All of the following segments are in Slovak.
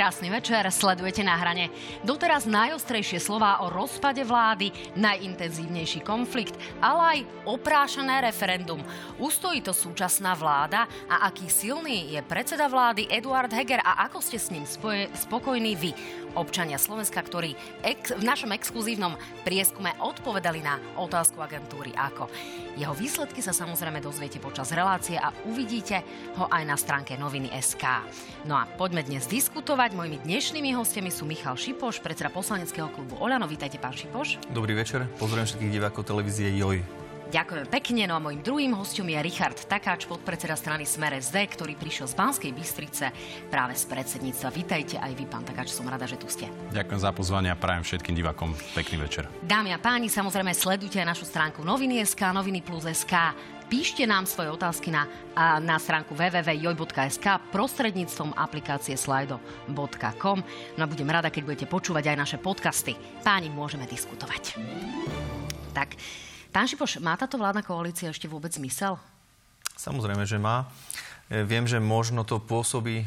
Krásny večer, sledujete na hrane. Doteraz najostrejšie slová o rozpade vlády, najintenzívnejší konflikt, ale aj oprášané referendum. Ustojí to súčasná vláda a aký silný je predseda vlády Eduard Heger a ako ste s ním spoje, spokojní vy, občania Slovenska, ktorí ex, v našom exkluzívnom prieskume odpovedali na otázku agentúry ako. Jeho výsledky sa samozrejme dozviete počas relácie a uvidíte ho aj na stránke noviny SK. No a poďme dnes diskutovať diskutovať. Mojimi dnešnými hostiami sú Michal Šipoš, predseda poslaneckého klubu Oľano. Vítajte, pán Šipoš. Dobrý večer. Pozdravujem všetkých divákov televízie JOJ. Ďakujem pekne. No a môjim druhým hostom je Richard Takáč, podpredseda strany Smer SD, ktorý prišiel z Banskej Bystrice práve z predsedníctva. Vítajte aj vy, pán Takáč, som rada, že tu ste. Ďakujem za pozvanie a prajem všetkým divákom pekný večer. Dámy a páni, samozrejme sledujte aj našu stránku noviny.sk, noviny plus SK píšte nám svoje otázky na, na stránku www.joj.sk prostredníctvom aplikácie slido.com. No a budem rada, keď budete počúvať aj naše podcasty. Páni, môžeme diskutovať. Tak, pán Šipoš, má táto vládna koalícia ešte vôbec zmysel? Samozrejme, že má. E, viem, že možno to pôsobí e,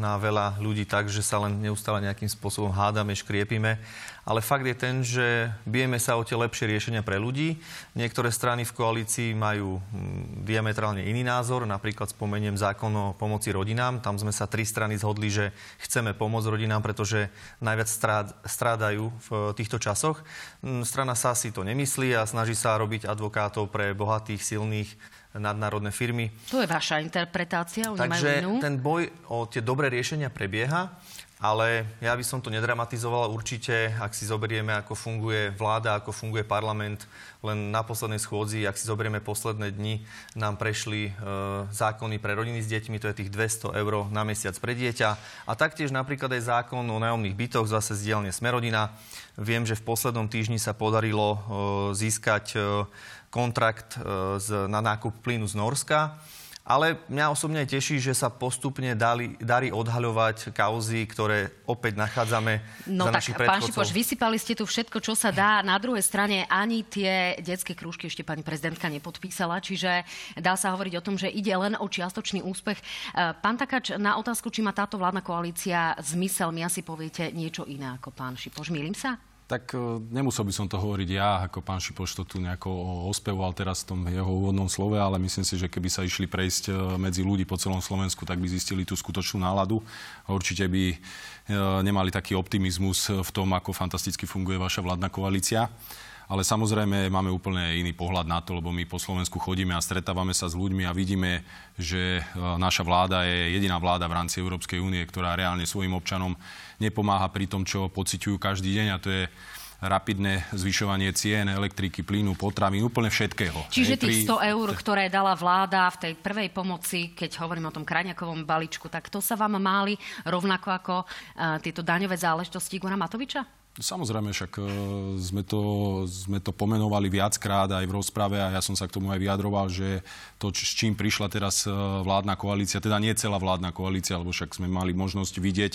na veľa ľudí tak, že sa len neustále nejakým spôsobom hádame, škriepime, ale fakt je ten, že bijeme sa o tie lepšie riešenia pre ľudí. Niektoré strany v koalícii majú diametrálne iný názor, napríklad spomeniem zákon o pomoci rodinám. Tam sme sa tri strany zhodli, že chceme pomôcť rodinám, pretože najviac strádajú v týchto časoch. Strana sa si to nemyslí a snaží sa robiť advokátov pre bohatých, silných nadnárodné firmy. To je vaša interpretácia, oni Takže majú ten boj o tie dobré riešenia prebieha, ale ja by som to nedramatizoval určite, ak si zoberieme, ako funguje vláda, ako funguje parlament. Len na poslednej schôdzi, ak si zoberieme posledné dni, nám prešli e, zákony pre rodiny s deťmi, to je tých 200 eur na mesiac pre dieťa. A taktiež napríklad aj zákon o nájomných bytoch, zase z dielne Smerodina. Viem, že v poslednom týždni sa podarilo e, získať e, kontrakt e, na nákup plynu z Norska. Ale mňa osobne teší, že sa postupne dali, darí odhaľovať kauzy, ktoré opäť nachádzame no za tak, našich pán Šipoš, vysypali ste tu všetko, čo sa dá. Na druhej strane ani tie detské krúžky ešte pani prezidentka nepodpísala, čiže dá sa hovoriť o tom, že ide len o čiastočný úspech. E, pán Takač, na otázku, či má táto vládna koalícia zmysel, mi asi poviete niečo iné ako pán Šipoš. Mýlim sa? Tak e, nemusel by som to hovoriť ja, ako pán Šipoš to tu nejako ospevoval teraz v tom jeho úvodnom slove, ale myslím si, že keby sa išli prejsť e, medzi ľudí po celom Slovensku, tak by zistili tú skutočnú náladu. Určite by e, nemali taký optimizmus v tom, ako fantasticky funguje vaša vládna koalícia. Ale samozrejme máme úplne iný pohľad na to, lebo my po Slovensku chodíme a stretávame sa s ľuďmi a vidíme, že naša vláda je jediná vláda v rámci Európskej únie, ktorá reálne svojim občanom nepomáha pri tom, čo pociťujú každý deň a to je rapidné zvyšovanie cien elektriky, plynu, potravín, úplne všetkého. Čiže tých 100 eur, ktoré dala vláda v tej prvej pomoci, keď hovorím o tom krajňakovom balíčku, tak to sa vám máli rovnako ako uh, tieto daňové záležitosti Igora Matoviča? Samozrejme, však uh, sme to, sme to pomenovali viackrát aj v rozprave a ja som sa k tomu aj vyjadroval, že to, s čím prišla teraz uh, vládna koalícia, teda nie celá vládna koalícia, lebo však sme mali možnosť vidieť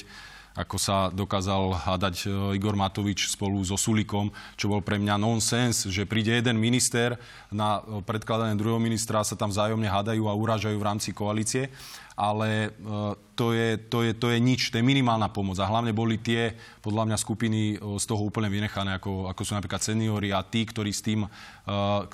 ako sa dokázal hádať e, Igor Matovič spolu so Sulikom, čo bol pre mňa nonsens, že príde jeden minister na e, predkladanie druhého ministra sa tam vzájomne hádajú a urážajú v rámci koalície ale e, to je, to, je, to je nič, to je minimálna pomoc. A hlavne boli tie, podľa mňa, skupiny z toho úplne vynechané, ako, ako sú napríklad seniory a tí, ktorí s tým,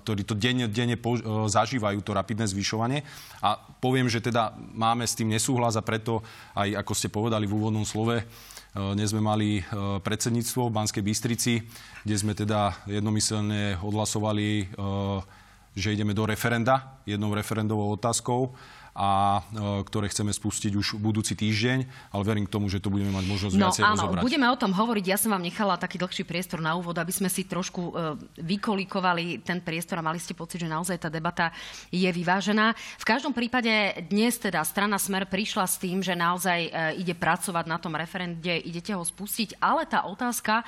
ktorí to denne, denne po, zažívajú, to rapidné zvyšovanie. A poviem, že teda máme s tým nesúhlas a preto aj, ako ste povedali v úvodnom slove, dnes sme mali predsedníctvo v Banskej Bystrici, kde sme teda jednomyselne odhlasovali, že ideme do referenda, jednou referendovou otázkou a e, ktoré chceme spustiť už budúci týždeň, ale verím k tomu, že to budeme mať možnosť no, viacej áno, rozobrať. budeme o tom hovoriť. Ja som vám nechala taký dlhší priestor na úvod, aby sme si trošku e, vykolikovali ten priestor a mali ste pocit, že naozaj tá debata je vyvážená. V každom prípade dnes teda strana Smer prišla s tým, že naozaj e, ide pracovať na tom referende, idete ho spustiť, ale tá otázka,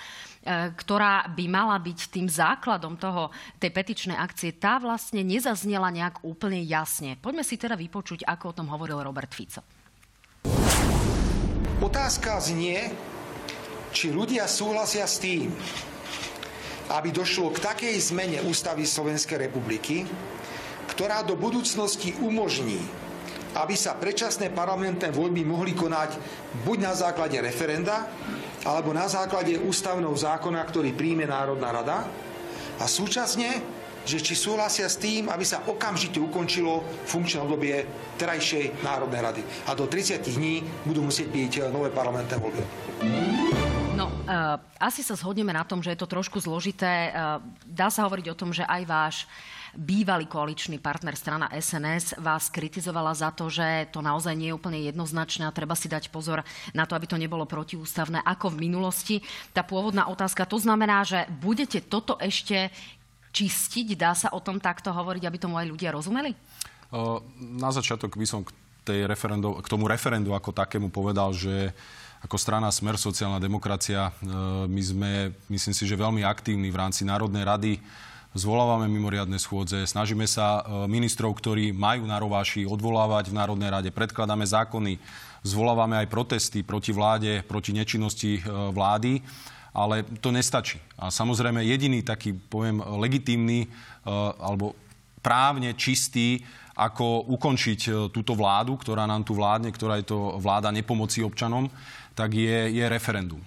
ktorá by mala byť tým základom toho, tej petičnej akcie, tá vlastne nezaznela nejak úplne jasne. Poďme si teda vypočuť vypočuť, ako o tom hovoril Robert Fico. Otázka znie, či ľudia súhlasia s tým, aby došlo k takej zmene ústavy Slovenskej republiky, ktorá do budúcnosti umožní aby sa predčasné parlamentné voľby mohli konať buď na základe referenda, alebo na základe ústavného zákona, ktorý príjme Národná rada. A súčasne, že či súhlasia s tým, aby sa okamžite ukončilo funkčné obdobie terajšej Národnej rady. A do 30 dní budú musieť byť eh, nové parlamentné voľby. No, uh, asi sa zhodneme na tom, že je to trošku zložité. Uh, dá sa hovoriť o tom, že aj váš bývalý koaličný partner strana SNS vás kritizovala za to, že to naozaj nie je úplne jednoznačné a treba si dať pozor na to, aby to nebolo protiústavné ako v minulosti. Tá pôvodná otázka, to znamená, že budete toto ešte čistiť? Dá sa o tom takto hovoriť, aby tomu aj ľudia rozumeli? Na začiatok by som k, tej referendu, k tomu referendu ako takému povedal, že ako strana Smer sociálna demokracia, my sme, myslím si, že veľmi aktívni v rámci Národnej rady zvolávame mimoriadne schôdze, snažíme sa e, ministrov, ktorí majú na rováši odvolávať v Národnej rade, predkladáme zákony, zvolávame aj protesty proti vláde, proti nečinnosti e, vlády, ale to nestačí. A samozrejme jediný taký, poviem, legitímny e, alebo právne čistý ako ukončiť túto vládu, ktorá nám tu vládne, ktorá je to vláda nepomoci občanom, tak je, je referendum.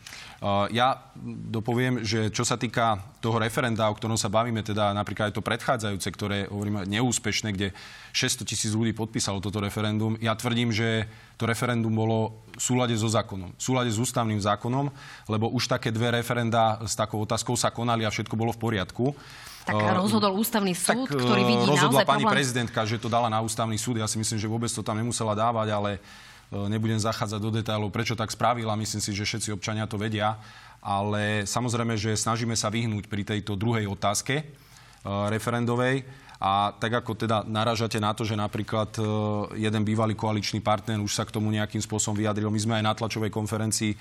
Ja dopoviem, že čo sa týka toho referenda, o ktorom sa bavíme, teda napríklad aj to predchádzajúce, ktoré hovoríme neúspešné, kde 600 tisíc ľudí podpísalo toto referendum, ja tvrdím, že to referendum bolo v súlade so zákonom, v súlade s ústavným zákonom, lebo už také dve referenda s takou otázkou sa konali a všetko bolo v poriadku. Tak rozhodol ústavný súd, tak, ktorý vidí rozhodla naozaj pani problém... prezidentka, že to dala na ústavný súd. Ja si myslím, že vôbec to tam nemusela dávať, ale E, nebudem zachádzať do detailov, prečo tak spravila. Myslím si, že všetci občania to vedia. Ale samozrejme, že snažíme sa vyhnúť pri tejto druhej otázke e, referendovej a tak ako teda naražate na to, že napríklad e, jeden bývalý koaličný partner už sa k tomu nejakým spôsobom vyjadril. My sme aj na tlačovej konferencii e,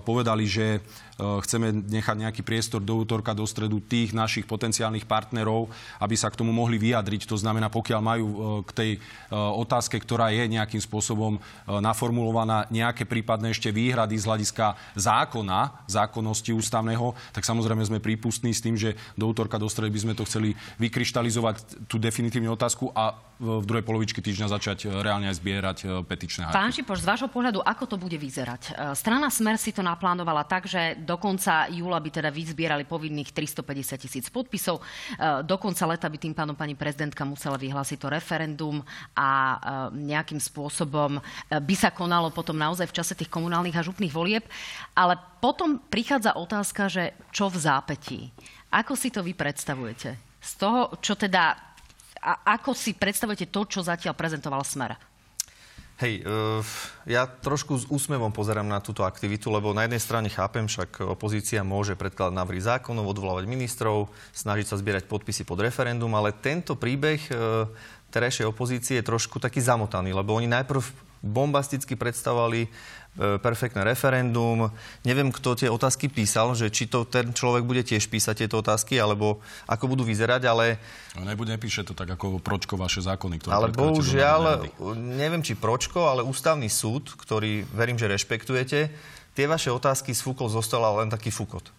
povedali, že e, chceme nechať nejaký priestor do útorka, do stredu tých našich potenciálnych partnerov, aby sa k tomu mohli vyjadriť. To znamená, pokiaľ majú k tej otázke, ktorá je nejakým spôsobom naformulovaná, nejaké prípadné ešte výhrady z hľadiska zákona, zákonnosti ústavného, tak samozrejme sme prípustní s tým, že do útorka, do stredy by sme to chceli vykryštalizovať tú definitívnu otázku a v druhej polovičky týždňa začať e, reálne aj zbierať e, petičné hárky. Pán Šipoš, z vášho pohľadu, ako to bude vyzerať? E, strana Smer si to naplánovala tak, že do konca júla by teda vyzbierali povinných 350 tisíc podpisov. Do konca leta by tým pádom pani prezidentka musela vyhlásiť to referendum a nejakým spôsobom by sa konalo potom naozaj v čase tých komunálnych a župných volieb. Ale potom prichádza otázka, že čo v zápetí? Ako si to vy predstavujete? Z toho, čo teda, a ako si predstavujete to, čo zatiaľ prezentoval Smer? Hej, uh, ja trošku s úsmevom pozerám na túto aktivitu, lebo na jednej strane chápem, však opozícia môže predkladať návrhy zákonov, odvolávať ministrov, snažiť sa zbierať podpisy pod referendum, ale tento príbeh uh, terajšej opozície je trošku taký zamotaný, lebo oni najprv bombasticky predstavovali E, perfektné referendum. Neviem, kto tie otázky písal, že či to ten človek bude tiež písať tieto otázky, alebo ako budú vyzerať, ale... No, nebude, nepíše to tak ako Pročko vaše zákony, ktoré Ale bohužiaľ, neviem či Pročko, ale ústavný súd, ktorý verím, že rešpektujete, tie vaše otázky sfúkol zostala len taký fukot.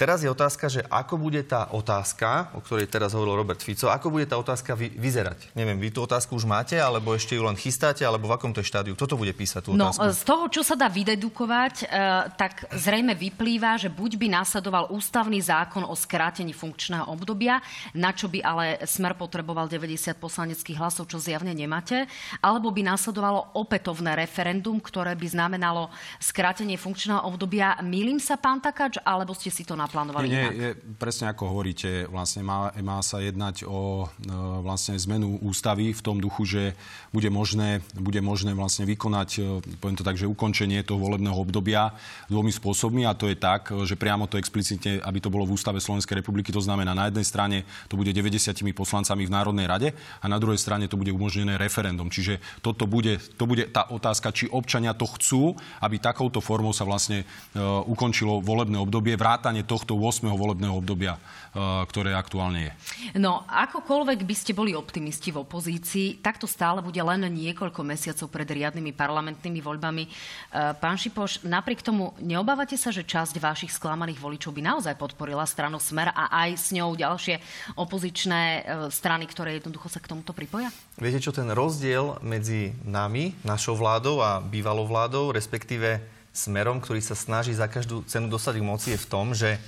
Teraz je otázka, že ako bude tá otázka, o ktorej teraz hovoril Robert Fico, ako bude tá otázka vy, vyzerať? Neviem, vy tú otázku už máte, alebo ešte ju len chystáte, alebo v akom to je štádiu? Kto to bude písať, tú no, otázku? z toho, čo sa dá vydedukovať, e, tak zrejme vyplýva, že buď by nasledoval ústavný zákon o skrátení funkčného obdobia, na čo by ale Smer potreboval 90 poslaneckých hlasov, čo zjavne nemáte, alebo by nasledovalo opätovné referendum, ktoré by znamenalo skrátenie funkčného obdobia. Milím sa, pán Takač, alebo ste si to naplánovali nie, inak? Je, presne ako hovoríte, vlastne má, má sa jednať o e, vlastne zmenu ústavy v tom duchu, že bude možné, bude možné vlastne vykonať, e, poviem to tak, že ukončenie toho volebného obdobia dvomi spôsobmi a to je tak, že priamo to explicitne, aby to bolo v ústave Slovenskej republiky, to znamená na jednej strane to bude 90 poslancami v Národnej rade a na druhej strane to bude umožnené referendum. Čiže toto bude, to bude tá otázka, či občania to chcú, aby takouto formou sa vlastne uh, ukončilo volebné obdobie, vrátanie tohto 8. volebného obdobia, uh, ktoré aktuálne je. No, akokoľvek by ste boli optimisti v opozícii, takto stále bude len niekoľko mesiacov pred riadnymi parlamentnými voľbami. Uh, pán Šipoš, napriek tomu neobávate sa, že časť vašich sklamaných voličov by naozaj podporila stranu Smer a aj s ňou ďalšie opozičné strany, ktoré jednoducho sa k tomuto pripoja? Viete čo, ten rozdiel medzi nami, našou vládou a bývalou vládou, respektíve smerom, ktorý sa snaží za každú cenu dostať k moci, je v tom, že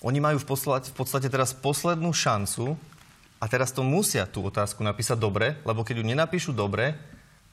oni majú v podstate, v podstate teraz poslednú šancu a teraz to musia tú otázku napísať dobre, lebo keď ju nenapíšu dobre,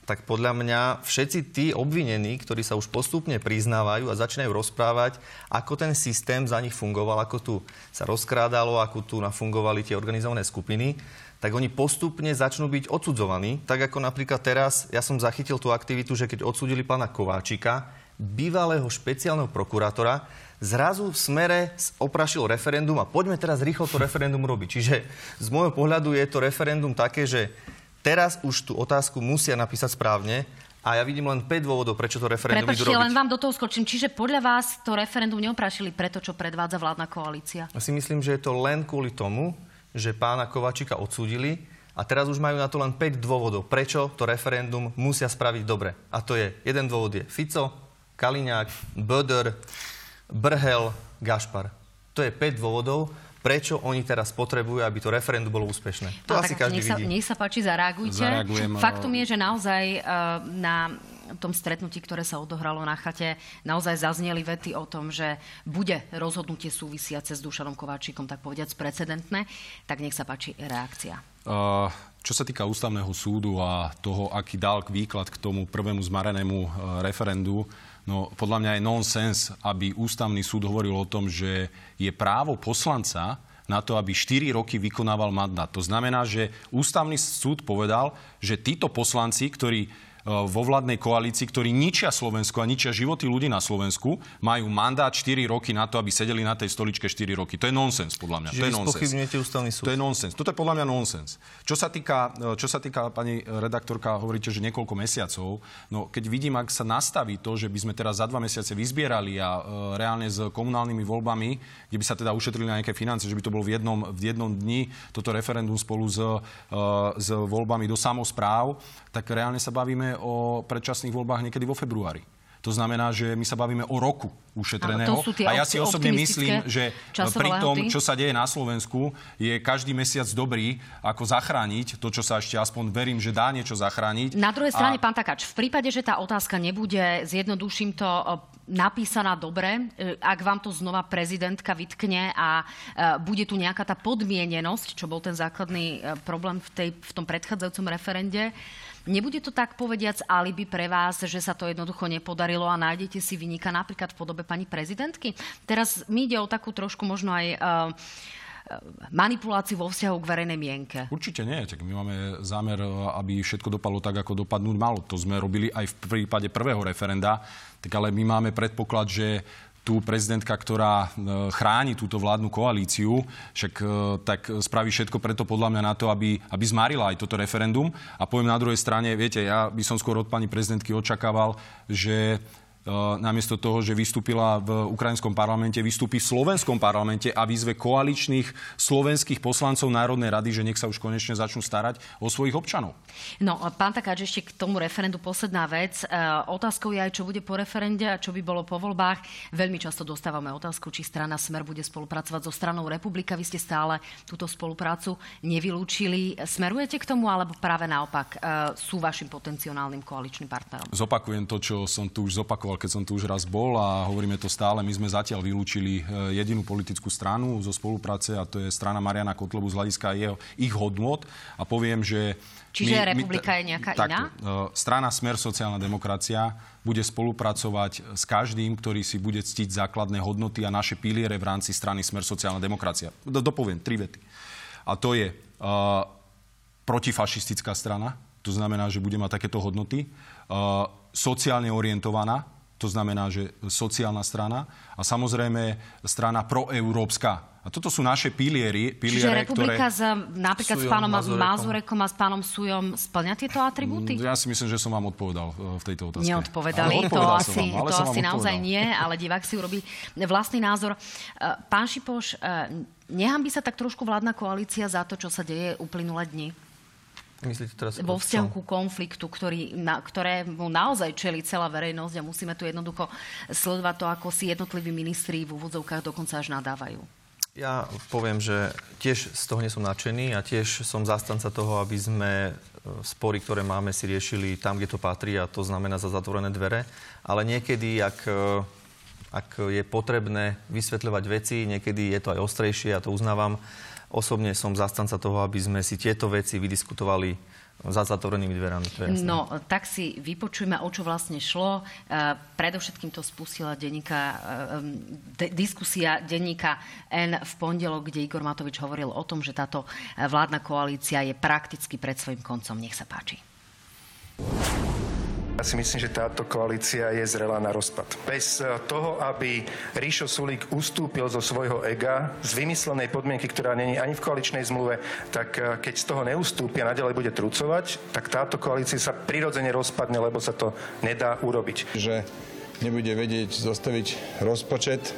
tak podľa mňa všetci tí obvinení, ktorí sa už postupne priznávajú a začínajú rozprávať, ako ten systém za nich fungoval, ako tu sa rozkrádalo, ako tu nafungovali tie organizované skupiny, tak oni postupne začnú byť odsudzovaní. Tak ako napríklad teraz, ja som zachytil tú aktivitu, že keď odsudili pána Kováčika, bývalého špeciálneho prokurátora, zrazu v smere oprašil referendum a poďme teraz rýchlo to referendum robiť. Čiže z môjho pohľadu je to referendum také, že teraz už tú otázku musia napísať správne a ja vidím len 5 dôvodov, prečo to referendum Prepačte, idú robiť. len vám do toho skočím. Čiže podľa vás to referendum neoprašili preto, čo predvádza vládna koalícia? Ja si myslím, že je to len kvôli tomu, že pána Kovačika odsúdili a teraz už majú na to len 5 dôvodov, prečo to referendum musia spraviť dobre. A to je, jeden dôvod je Fico, Kaliňák, Böder, Brhel, Gašpar. To je 5 dôvodov, prečo oni teraz potrebujú, aby to referendum bolo úspešné. To no, asi tak, každý nech sa, vidí. Nech sa páči, zareagujte. Zareagujem, Faktom je, že naozaj uh, na tom stretnutí, ktoré sa odohralo na chate, naozaj zazneli vety o tom, že bude rozhodnutie súvisiace s Dušanom Kováčikom, tak povediac precedentné. Tak nech sa páči reakcia. Uh, čo sa týka ústavného súdu a toho, aký dal výklad k tomu prvému zmarenému uh, referendu, no podľa mňa je nonsens, aby ústavný súd hovoril o tom, že je právo poslanca na to, aby 4 roky vykonával mandát. To znamená, že ústavný súd povedal, že títo poslanci, ktorí vo vládnej koalícii, ktorí ničia Slovensku a ničia životy ľudí na Slovensku, majú mandát 4 roky na to, aby sedeli na tej stoličke 4 roky. To je nonsens, podľa mňa. Čiže to je nonsens. ústavný súd. To je nonsens. Toto je podľa mňa nonsens. Čo sa týka, e, čo sa týka pani redaktorka, hovoríte, že niekoľko mesiacov. No, keď vidím, ak sa nastaví to, že by sme teraz za dva mesiace vyzbierali a e, reálne s komunálnymi voľbami, kde by sa teda ušetrili na nejaké financie, že by to bolo v jednom, v jednom dni toto referendum spolu s, e, s voľbami do samozpráv, tak reálne sa bavíme o predčasných voľbách niekedy vo februári. To znamená, že my sa bavíme o roku ušetreného. a ja si osobne myslím, že pri tom, čo sa deje na Slovensku, je každý mesiac dobrý, ako zachrániť to, čo sa ešte aspoň verím, že dá niečo zachrániť. Na druhej strane, a... pán Takáč, v prípade, že tá otázka nebude, zjednoduším to, napísaná dobre, e, ak vám to znova prezidentka vytkne a e, bude tu nejaká tá podmienenosť, čo bol ten základný e, problém v, tej, v tom predchádzajúcom referende, Nebude to tak povediac alibi pre vás, že sa to jednoducho nepodarilo a nájdete si vynika napríklad v podobe pani prezidentky? Teraz mi ide o takú trošku možno aj uh, manipuláciu vo vzťahu k verejnej mienke? Určite nie. Tak my máme zámer, aby všetko dopadlo tak, ako dopadnúť malo. To sme robili aj v prípade prvého referenda. Tak ale my máme predpoklad, že tu prezidentka, ktorá e, chráni túto vládnu koalíciu, však e, tak spraví všetko preto podľa mňa na to, aby, aby zmarila aj toto referendum. A poviem na druhej strane, viete, ja by som skôr od pani prezidentky očakával, že E, namiesto toho, že vystúpila v ukrajinskom parlamente, vystúpi v slovenskom parlamente a výzve koaličných slovenských poslancov Národnej rady, že nech sa už konečne začnú starať o svojich občanov. No, pán Takáč, ešte k tomu referendu posledná vec. E, otázkou je aj, čo bude po referende a čo by bolo po voľbách. Veľmi často dostávame otázku, či strana Smer bude spolupracovať so stranou Republika. Vy ste stále túto spoluprácu nevylúčili. Smerujete k tomu, alebo práve naopak e, sú vašim potenciálnym koaličným partnerom? Zopakujem to, čo som tu už zopakoval keď som tu už raz bol a hovoríme to stále. My sme zatiaľ vylúčili e, jedinú politickú stranu zo spolupráce a to je strana Mariana Kotlobu z hľadiska jeho, ich hodnot. A poviem, že Čiže my, republika my, je nejaká tak, iná? Uh, strana Smer sociálna demokracia bude spolupracovať s každým, ktorý si bude ctiť základné hodnoty a naše piliere v rámci strany Smer sociálna demokracia. Dopoviem tri vety. A to je uh, protifašistická strana, to znamená, že bude mať takéto hodnoty, uh, sociálne orientovaná, to znamená, že sociálna strana a samozrejme strana proeurópska. A toto sú naše piliery, piliere, Čiže republika ktoré... s, napríklad s pánom Mazurekom. Mazurekom a s pánom Sujom splňa tieto atribúty? Ja si myslím, že som vám odpovedal e, v tejto otázke. Neodpovedali, to asi, vám, to asi naozaj nie, ale divák si urobí vlastný názor. E, pán Šipoš, e, nehambí sa tak trošku vládna koalícia za to, čo sa deje uplynulé dni? Myslíte teraz vo vzťahu ku konfliktu, ktorý, na, ktorému naozaj čeli celá verejnosť a musíme tu jednoducho sledovať to, ako si jednotliví ministri v úvodzovkách dokonca až nadávajú. Ja poviem, že tiež z toho nie som nadšený a tiež som zastanca toho, aby sme e, spory, ktoré máme, si riešili tam, kde to patrí a to znamená za zatvorené dvere. Ale niekedy, ak, e, ak je potrebné vysvetľovať veci, niekedy je to aj ostrejšie, ja to uznávam. Osobne som zastanca toho, aby sme si tieto veci vydiskutovali za zatvorenými dverami. To je no, tak si vypočujme, o čo vlastne šlo. E, predovšetkým to spustila denníka, e, de, diskusia denníka N v pondelok, kde Igor Matovič hovoril o tom, že táto vládna koalícia je prakticky pred svojim koncom. Nech sa páči. Si myslím, že táto koalícia je zrelá na rozpad. Bez eh, toho, aby Ríšo Sulík ustúpil zo svojho ega z vymyslenej podmienky, ktorá není ani v koaličnej zmluve, tak eh, keď z toho neustúpia a nadalej bude trucovať, tak táto koalícia sa prirodzene rozpadne, lebo sa to nedá urobiť. Že nebude vedieť zostaviť rozpočet,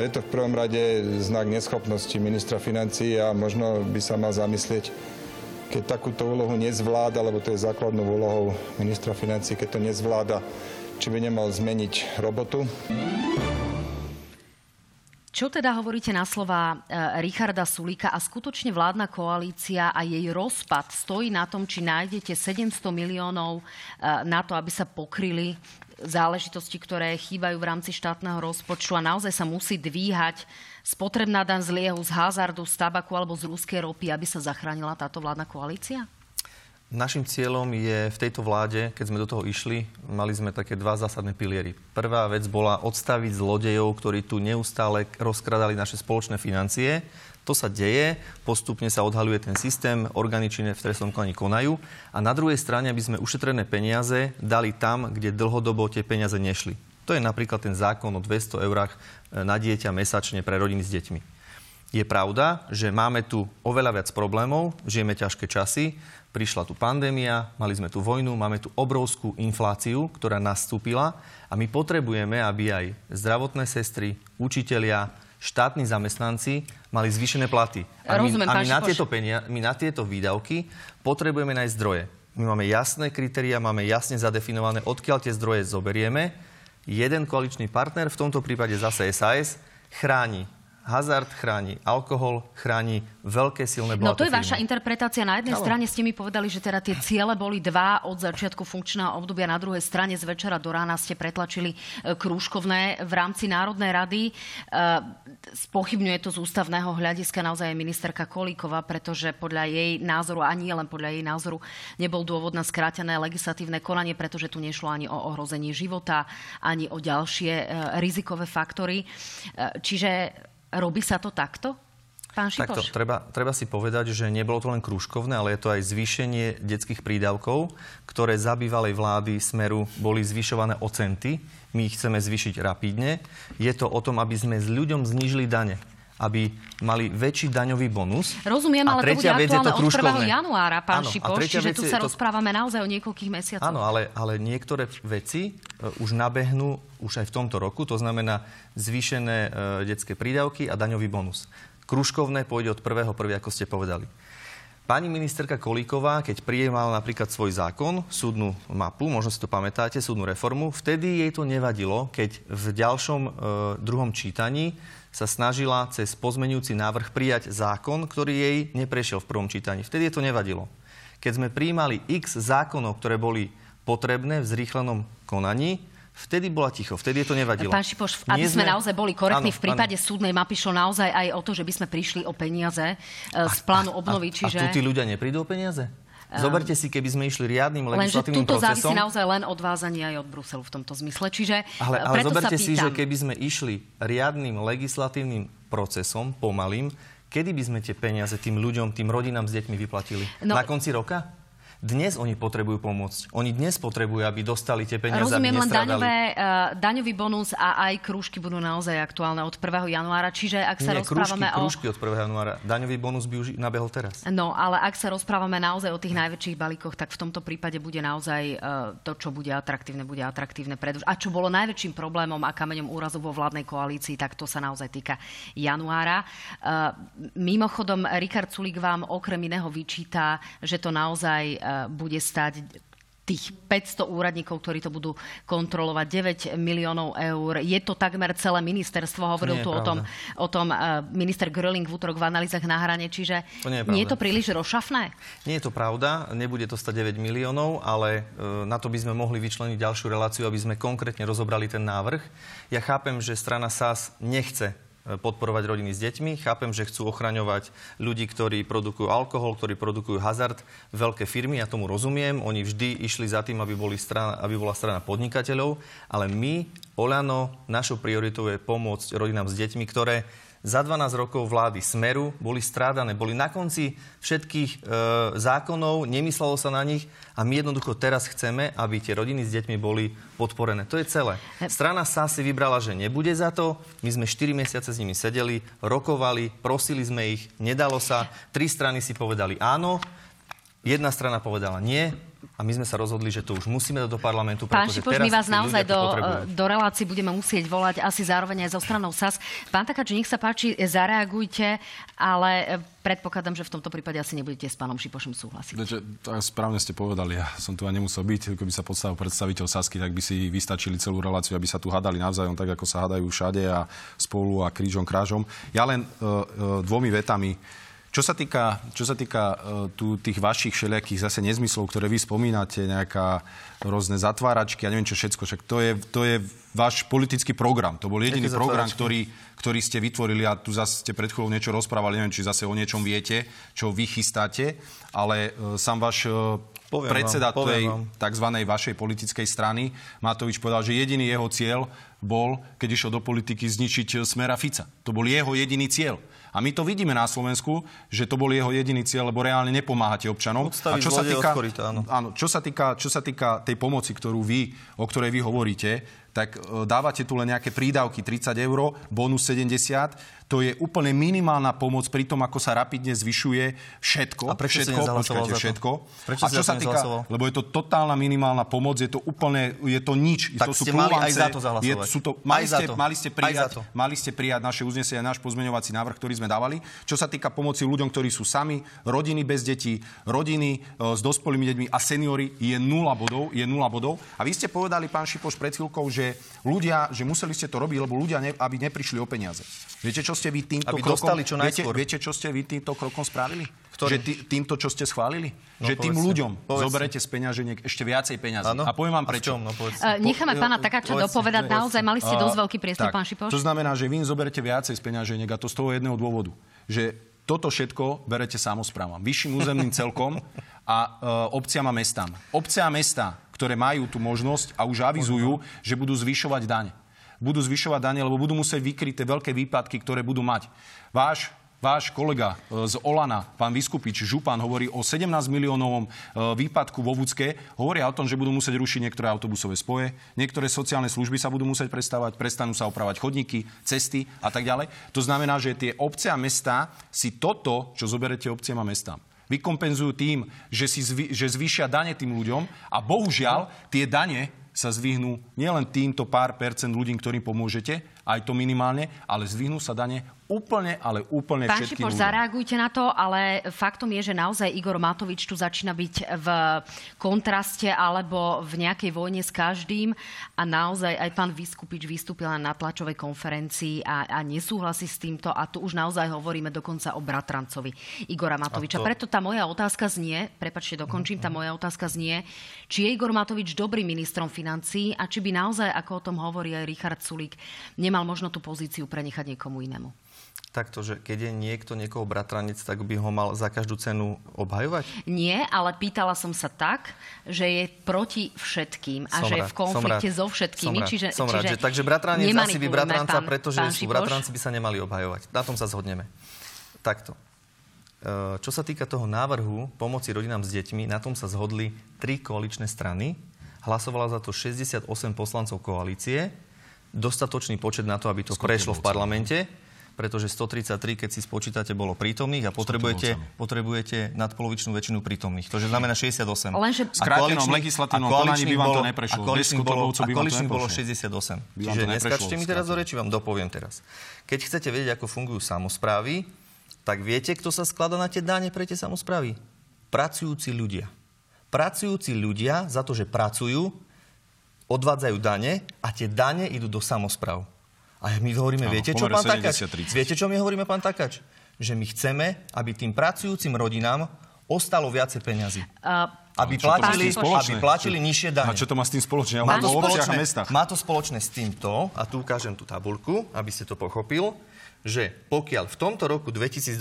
je to v prvom rade znak neschopnosti ministra financí a možno by sa mal zamyslieť, keď takúto úlohu nezvláda, lebo to je základnou úlohou ministra financí, keď to nezvláda, či by nemal zmeniť robotu. Čo teda hovoríte na slova e, Richarda Sulíka a skutočne vládna koalícia a jej rozpad stojí na tom, či nájdete 700 miliónov e, na to, aby sa pokryli záležitosti, ktoré chýbajú v rámci štátneho rozpočtu a naozaj sa musí dvíhať spotrebná dan z liehu, z hazardu, z tabaku alebo z ruskej ropy, aby sa zachránila táto vládna koalícia? Našim cieľom je v tejto vláde, keď sme do toho išli, mali sme také dva zásadné piliery. Prvá vec bola odstaviť zlodejov, ktorí tu neustále rozkradali naše spoločné financie. To sa deje, postupne sa odhaluje ten systém, orgány činné v trestnom konaní konajú a na druhej strane, aby sme ušetrené peniaze dali tam, kde dlhodobo tie peniaze nešli. To je napríklad ten zákon o 200 eurách e, na dieťa mesačne pre rodiny s deťmi. Je pravda, že máme tu oveľa viac problémov, žijeme ťažké časy, prišla tu pandémia, mali sme tu vojnu, máme tu obrovskú infláciu, ktorá nastúpila a my potrebujeme, aby aj zdravotné sestry, učitelia, štátni zamestnanci mali zvýšené platy. A my, Rozumiem, a my, na tieto penia, my na tieto výdavky potrebujeme nájsť zdroje. My máme jasné kritéria, máme jasne zadefinované, odkiaľ tie zdroje zoberieme jeden koaličný partner, v tomto prípade zase SAS, chráni hazard chráni alkohol, chráni veľké silné No to je vaša interpretácia. Na jednej strane ste mi povedali, že teda tie ciele boli dva od začiatku funkčného obdobia. Na druhej strane z večera do rána ste pretlačili e, krúžkovné v rámci Národnej rady. E, spochybňuje to z ústavného hľadiska naozaj ministerka Kolíková, pretože podľa jej názoru, a nie len podľa jej názoru, nebol dôvod na skrátené legislatívne konanie, pretože tu nešlo ani o ohrozenie života, ani o ďalšie e, rizikové faktory. Čiže Robí sa to takto? Pán Šipoš? Takto, treba, treba si povedať, že nebolo to len krúžkovné, ale je to aj zvýšenie detských prídavkov, ktoré za bývalej vlády Smeru boli zvyšované o centy. My ich chceme zvýšiť rapidne. Je to o tom, aby sme s ľuďom znížili dane aby mali väčší daňový bonus. Rozumiem, ale to bude aktuálne od 1. januára, pán Áno, Šipoš, čiže tu sa to... rozprávame naozaj o niekoľkých mesiacoch. Áno, ale, ale niektoré veci uh, už nabehnú už aj v tomto roku, to znamená zvýšené uh, detské prídavky a daňový bonus. Kružkovné pôjde od 1.1., ako ste povedali. Pani ministerka Kolíková, keď prijímala napríklad svoj zákon, súdnu mapu, možno si to pamätáte, súdnu reformu, vtedy jej to nevadilo, keď v ďalšom e, druhom čítaní sa snažila cez pozmenujúci návrh prijať zákon, ktorý jej neprešiel v prvom čítaní. Vtedy je to nevadilo. Keď sme prijímali x zákonov, ktoré boli potrebné v zrýchlenom konaní, Vtedy bola ticho, vtedy je to nevadilo. Pán Šipoš, aby sme, sme naozaj boli korektní, v prípade áno. súdnej mapy šlo naozaj aj o to, že by sme prišli o peniaze z plánu obnovy. A, čiže... a tu tí ľudia neprídu o peniaze? Zoberte si, keby sme išli riadnym legislatívnym Lenže procesom... závisí naozaj len od vázaní aj od Bruselu v tomto zmysle. Čiže ale, ale zoberte si, že keby sme išli riadnym legislatívnym procesom, pomalým, kedy by sme tie peniaze tým ľuďom, tým rodinám s deťmi vyplatili? No, Na konci roka? Dnes oni potrebujú pomôcť. Oni dnes potrebujú, aby dostali tie peniaze, Rozumiem, aby len daňové, uh, daňový bonus a aj krúžky budú naozaj aktuálne od 1. januára. Čiže ak sa Nie, rozprávame krúžky, o... krúžky od 1. januára. Daňový bonus by už nabehol teraz. No, ale ak sa rozprávame naozaj o tých najväčších balíkoch, tak v tomto prípade bude naozaj uh, to, čo bude atraktívne, bude atraktívne pre A čo bolo najväčším problémom a kameňom úrazu vo vládnej koalícii, tak to sa naozaj týka januára. Uh, mimochodom, Richard Sulík vám okrem iného vyčíta, že to naozaj uh, bude stať tých 500 úradníkov, ktorí to budú kontrolovať, 9 miliónov eur. Je to takmer celé ministerstvo. Hovoril tu o tom, o tom uh, minister Gröling v útorok v analýzach na hrane. Čiže To nie je nie je to príliš rozšafné? Nie je to pravda, nebude to stať 9 miliónov, ale e, na to by sme mohli vyčleniť ďalšiu reláciu, aby sme konkrétne rozobrali ten návrh. Ja chápem, že strana SAS nechce e, podporovať rodiny s deťmi. Chápem, že chcú ochraňovať ľudí, ktorí produkujú alkohol, ktorí produkujú hazard, veľké firmy, ja tomu rozumiem. Oni vždy išli za tým, aby, boli strana, aby bola strana podnikateľov, ale my, Oľano, našou prioritou je pomôcť rodinám s deťmi, ktoré za 12 rokov vlády Smeru boli strádané, boli na konci všetkých e, zákonov, nemyslelo sa na nich a my jednoducho teraz chceme, aby tie rodiny s deťmi boli podporené. To je celé. Strana SA si vybrala, že nebude za to. My sme 4 mesiace s nimi sedeli, rokovali, prosili sme ich, nedalo sa. Tri strany si povedali áno, jedna strana povedala nie a my sme sa rozhodli, že to už musíme dať do parlamentu, Pán Šipoš, my vás naozaj do, do relácií budeme musieť volať asi zároveň aj zo stranou SAS. Pán Takáč, nech sa páči, zareagujte, ale e, predpokladám, že v tomto prípade asi nebudete s pánom Šipošom súhlasiť. Takže, tak správne ste povedali, ja som tu aj nemusel byť, keby sa podstavil predstaviteľ Sasky, tak by si vystačili celú reláciu, aby sa tu hadali navzájom, tak ako sa hadajú všade a spolu a krížom krážom. Ja len uh, uh, dvomi vetami. Čo sa týka, čo sa týka uh, tu, tých vašich všelijakých zase nezmyslov, ktoré vy spomínate, nejaká rôzne zatváračky a neviem čo všetko, však to je, to je váš politický program. To bol jediný program, ktorý, ktorý ste vytvorili a tu zase ste pred chvíľou niečo rozprávali, neviem, či zase o niečom viete, čo vy chystáte, ale uh, sám váš uh, Poviem predseda vám, tej tzv. vašej politickej strany, Matovič povedal, že jediný jeho cieľ bol, keď išiel do politiky, zničiť Smera Fica. To bol jeho jediný cieľ. A my to vidíme na Slovensku, že to bol jeho jediný cieľ, lebo reálne nepomáhate občanom. Odstaviť a čo sa týka, od koryta, áno. áno, čo sa týka, čo sa týka tej pomoci, ktorú vy, o ktorej vy hovoríte, tak e, dávate tu len nejaké prídavky 30 eur, bonus 70. To je úplne minimálna pomoc pri tom, ako sa rapidne zvyšuje všetko. A prečo si všetko, nezahlasoval počkajte, za všetko. Prečo a si čo za sa týka, lebo je to totálna minimálna pomoc, je to úplne, je to nič. Tak to sú ste mali aj za to zahlasovať. Je, sú to, mali, Aj za ste, to. mali, ste za prijať, to. mali ste prijať naše uznesenie, náš pozmeňovací návrh, ktorý sme dávali. Čo sa týka pomoci ľuďom, ktorí sú sami, rodiny bez detí, rodiny e, s dospelými deťmi a seniory, je nula bodov, je nula bodov. A vy ste povedali, pán Šipoš, pred chvíľkou, že ľudia, že museli ste to robiť, lebo ľudia, ne, aby neprišli o peniaze. Viete, čo ste vy týmto Aby krokom... dostali čo viete, najskôr. viete, čo ste vy týmto krokom spravili? Ktorý? Že tý, týmto, čo ste schválili? No, že tým ľuďom Povedzte. zoberete z peňaženiek ešte viacej peňazí. A poviem vám prečo. čom? No. Uh, necháme Po- pána Takáča povedzte, dopovedať. povedzte. Naozaj mali ste dosť veľký priestor, tak, pán Šipoš. To znamená, že vy im zoberete viacej z peňaženiek a to z toho jedného dôvodu. Že toto všetko berete samozprávam, vyšším územným celkom a e, obciam a mestám. Obce a mesta, ktoré majú tú možnosť a už avizujú, že budú zvyšovať dane. Budú zvyšovať dane, lebo budú musieť vykryť tie veľké výpadky, ktoré budú mať. Váš Váš kolega e, z Olana, pán Vyskupič, Župan, hovorí o 17 miliónovom e, výpadku vo Vúcke. Hovoria o tom, že budú musieť rušiť niektoré autobusové spoje, niektoré sociálne služby sa budú musieť prestavať, prestanú sa opravať chodníky, cesty a tak ďalej. To znamená, že tie obce a mestá si toto, čo zoberete obciam a mestám, vykompenzujú tým, že, si zvy, že zvýšia dane tým ľuďom a bohužiaľ tie dane sa zvyhnú nielen týmto pár percent ľudí, ktorým pomôžete, aj to minimálne, ale zvyhnú sa dane úplne, ale úplne Pán všetkým Šipoš, zareagujte na to, ale faktom je, že naozaj Igor Matovič tu začína byť v kontraste alebo v nejakej vojne s každým a naozaj aj pán Vyskupič vystúpil na tlačovej konferencii a, a nesúhlasí s týmto a tu už naozaj hovoríme dokonca o bratrancovi Igora Matoviča. A to- Preto tá moja otázka znie, prepačte, dokončím, tá moja otázka znie, či je Igor Matovič dobrým ministrom financií a či by naozaj, ako o tom hovorí aj Richard Sulík, nemal možno tú pozíciu prenechať niekomu inému. Takto, že keď je niekto niekoho bratranec, tak by ho mal za každú cenu obhajovať? Nie, ale pýtala som sa tak, že je proti všetkým a Som že je rád, v konflikte so všetkými. Som rád, čiže, som rád, čiže že, takže bratranec asi by bratranca, pán- pretože pán sú Šipoš. bratranci by sa nemali obhajovať. Na tom sa zhodneme. Takto. čo sa týka toho návrhu pomoci rodinám s deťmi, na tom sa zhodli tri koaličné strany. Hlasovala za to 68 poslancov koalície. Dostatočný počet na to, aby to prešlo v parlamente pretože 133, keď si spočítate, bolo prítomných a potrebujete, potrebujete nadpolovičnú väčšinu prítomných. To znamená 68. Lenže- V skrátenom legislatívnom konaní by vám to neprešlo. A koaličných bolo, a koaličných bolo neprešlo. 68. By vám Čiže neskačte mi teraz do reči, vám dopoviem teraz. Keď chcete vedieť, ako fungujú samozprávy, tak viete, kto sa skladá na tie dáne pre tie samozprávy? Pracujúci ľudia. Pracujúci ľudia za to, že pracujú, odvádzajú dane a tie dane idú do samozpráv. A my hovoríme, Áno, viete čo, pán Takač? 70-30. Viete, čo my hovoríme, pán Takač? Že my chceme, aby tým pracujúcim rodinám ostalo viacej peňazí. Uh, Aby platili, spoločné? aby platili nižšie dane. A čo to má s tým spoločne? Ja Má to, spoločné, má to spoločné s týmto, a tu ukážem tú tabulku, aby ste to pochopil, že pokiaľ v tomto roku 2022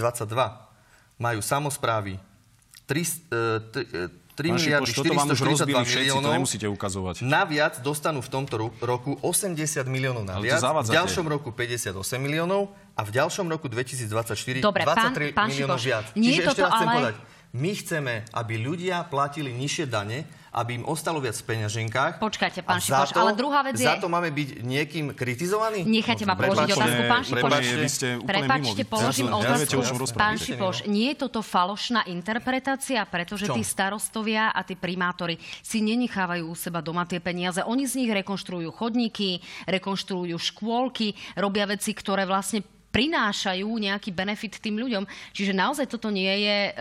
majú samozprávy 3, 3 Pán miliardy Šipoš, toto vám už 442 rozbili všetci, to miliónov, nemusíte ukazovať. naviac dostanú v tomto ro- roku 80 miliónov naviac, v ďalšom roku 58 miliónov a v ďalšom roku 2024 Dobre, pán- 23 pán miliónov Šipoš, viac. nie Čiže je ešte raz chcem ale- povedať, my chceme, aby ľudia platili nižšie dane, aby im ostalo viac v peňaženkách. Počkajte, pán Šipoš, ale druhá vec je- Za to máme byť niekým kritizovaní? Nechajte ma položiť otázku, pán Šipoš. Vy ste Prepačte, položím otázku. rozprávate. Pán Šipoš, nie je toto falošná interpretácia, pretože čom? tí starostovia a tí primátori si nenechávajú u seba doma tie peniaze. Oni z nich rekonštruujú chodníky, rekonštruujú škôlky, robia veci, ktoré vlastne prinášajú nejaký benefit tým ľuďom. Čiže naozaj toto nie je e,